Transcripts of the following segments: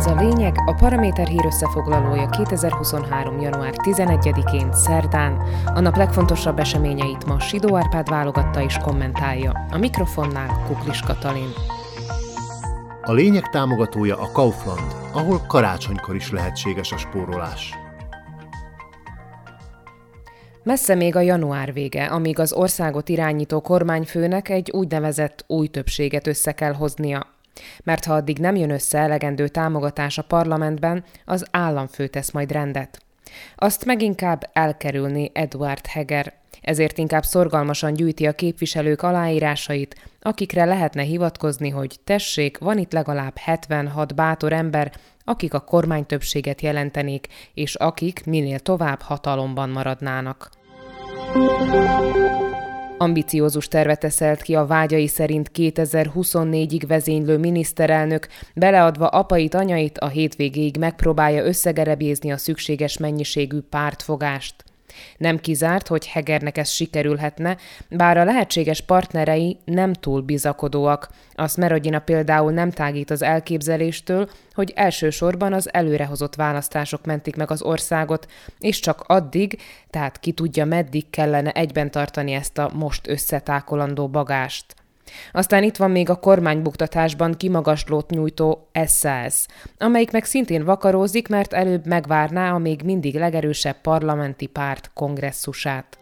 Ez a lényeg a Paraméter hír összefoglalója 2023. január 11-én szerdán. A nap legfontosabb eseményeit ma Sidó Árpád válogatta és kommentálja. A mikrofonnál Kuklis Katalin. A lényeg támogatója a Kaufland, ahol karácsonykor is lehetséges a spórolás. Messze még a január vége, amíg az országot irányító kormányfőnek egy úgynevezett új többséget össze kell hoznia. Mert ha addig nem jön össze elegendő támogatás a parlamentben, az államfő tesz majd rendet. Azt meginkább elkerülni Eduard Heger, ezért inkább szorgalmasan gyűjti a képviselők aláírásait, akikre lehetne hivatkozni, hogy tessék, van itt legalább 76 bátor ember, akik a kormány többséget jelentenék, és akik minél tovább hatalomban maradnának. Ambiciózus tervet teszelt ki a vágyai szerint 2024-ig vezénylő miniszterelnök, beleadva apait, anyait a hétvégéig megpróbálja összegerebézni a szükséges mennyiségű pártfogást. Nem kizárt, hogy Hegernek ez sikerülhetne, bár a lehetséges partnerei nem túl bizakodóak. Azt Merodina például nem tágít az elképzeléstől, hogy elsősorban az előrehozott választások mentik meg az országot, és csak addig, tehát ki tudja meddig kellene egyben tartani ezt a most összetákolandó bagást. Aztán itt van még a kormánybuktatásban kimagaslót nyújtó SAS, amelyik meg szintén vakarózik, mert előbb megvárná a még mindig legerősebb parlamenti párt kongresszusát.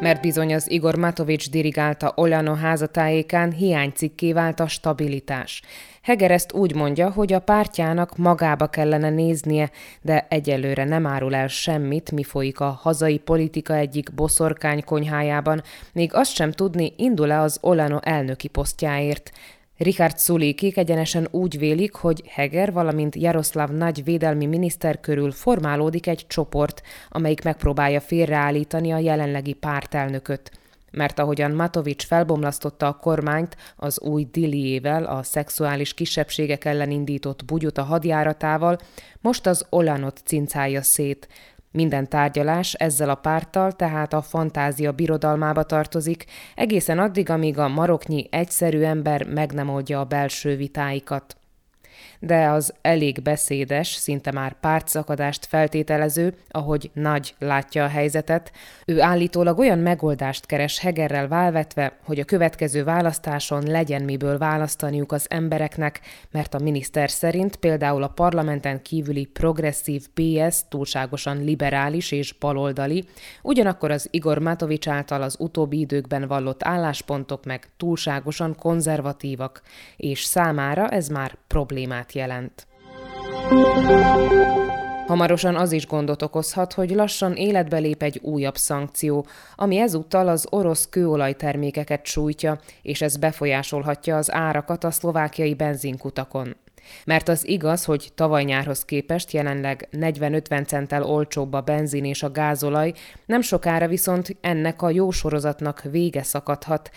Mert bizony az Igor Matovics dirigálta Olano házatájékán hiánycikké vált a stabilitás. Heger ezt úgy mondja, hogy a pártjának magába kellene néznie, de egyelőre nem árul el semmit, mi folyik a hazai politika egyik boszorkány konyhájában, még azt sem tudni, indul-e az Olano elnöki posztjáért. Richard Szulékék egyenesen úgy vélik, hogy Heger, valamint Jaroszláv nagy védelmi miniszter körül formálódik egy csoport, amelyik megpróbálja félreállítani a jelenlegi pártelnököt mert ahogyan Matovics felbomlasztotta a kormányt az új diliével, a szexuális kisebbségek ellen indított bugyuta hadjáratával, most az Olanot cincálja szét. Minden tárgyalás ezzel a párttal tehát a fantázia birodalmába tartozik, egészen addig, amíg a maroknyi egyszerű ember meg nem oldja a belső vitáikat de az elég beszédes, szinte már pártszakadást feltételező, ahogy nagy látja a helyzetet. Ő állítólag olyan megoldást keres Hegerrel válvetve, hogy a következő választáson legyen miből választaniuk az embereknek, mert a miniszter szerint például a parlamenten kívüli progresszív PS túlságosan liberális és baloldali, ugyanakkor az Igor Matovics által az utóbbi időkben vallott álláspontok meg túlságosan konzervatívak, és számára ez már problémát problémát jelent. Hamarosan az is gondot okozhat, hogy lassan életbe lép egy újabb szankció, ami ezúttal az orosz kőolajtermékeket sújtja, és ez befolyásolhatja az árakat a szlovákiai benzinkutakon. Mert az igaz, hogy tavaly nyárhoz képest jelenleg 40-50 centtel olcsóbb a benzin és a gázolaj, nem sokára viszont ennek a jó sorozatnak vége szakadhat,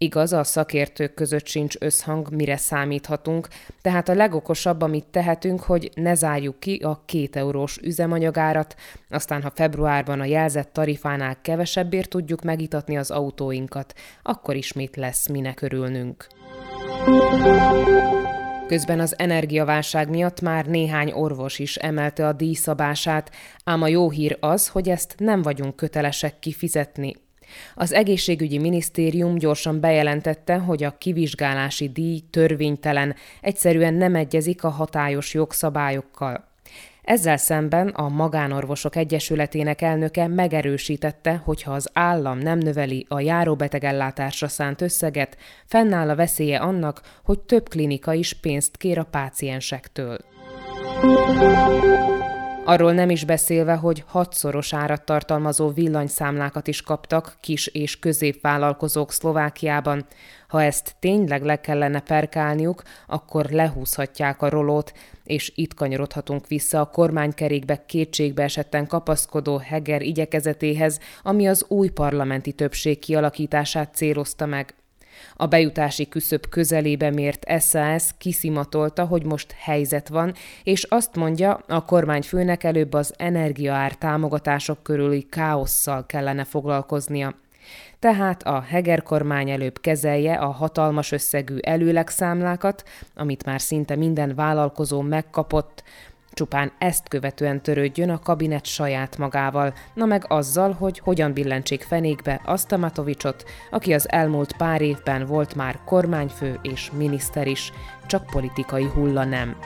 Igaz, a szakértők között sincs összhang, mire számíthatunk, tehát a legokosabb, amit tehetünk, hogy ne zárjuk ki a két eurós üzemanyagárat, aztán ha februárban a jelzett tarifánál kevesebbért tudjuk megitatni az autóinkat, akkor ismét lesz minek örülnünk. Közben az energiaválság miatt már néhány orvos is emelte a díjszabását, ám a jó hír az, hogy ezt nem vagyunk kötelesek kifizetni, az egészségügyi minisztérium gyorsan bejelentette, hogy a kivizsgálási díj törvénytelen, egyszerűen nem egyezik a hatályos jogszabályokkal. Ezzel szemben a Magánorvosok Egyesületének elnöke megerősítette, hogy ha az állam nem növeli a járóbetegellátásra szánt összeget, fennáll a veszélye annak, hogy több klinika is pénzt kér a páciensektől. Arról nem is beszélve, hogy hatszoros árat tartalmazó villanyszámlákat is kaptak kis- és középvállalkozók Szlovákiában. Ha ezt tényleg le kellene perkálniuk, akkor lehúzhatják a rolót, és itt kanyarodhatunk vissza a kormánykerékbe kétségbe esetten kapaszkodó Heger igyekezetéhez, ami az új parlamenti többség kialakítását célozta meg. A bejutási küszöb közelébe mért SAS kiszimatolta, hogy most helyzet van, és azt mondja, a kormányfőnek előbb az energiaár támogatások körüli káosszal kellene foglalkoznia. Tehát a Heger kormány előbb kezelje a hatalmas összegű előlegszámlákat, amit már szinte minden vállalkozó megkapott, Csupán ezt követően törődjön a kabinet saját magával, na meg azzal, hogy hogyan billentsék fenékbe azt a Matovicsot, aki az elmúlt pár évben volt már kormányfő és miniszter is, csak politikai hulla nem.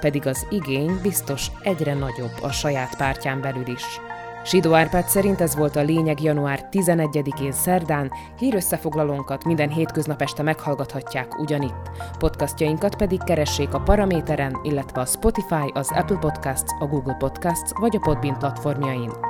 Pedig az igény biztos egyre nagyobb a saját pártján belül is. Sidó Árpád szerint ez volt a lényeg január 11-én szerdán, hírösszefoglalónkat minden hétköznap este meghallgathatják ugyanitt. Podcastjainkat pedig keressék a Paraméteren, illetve a Spotify, az Apple Podcasts, a Google Podcasts vagy a Podbean platformjain.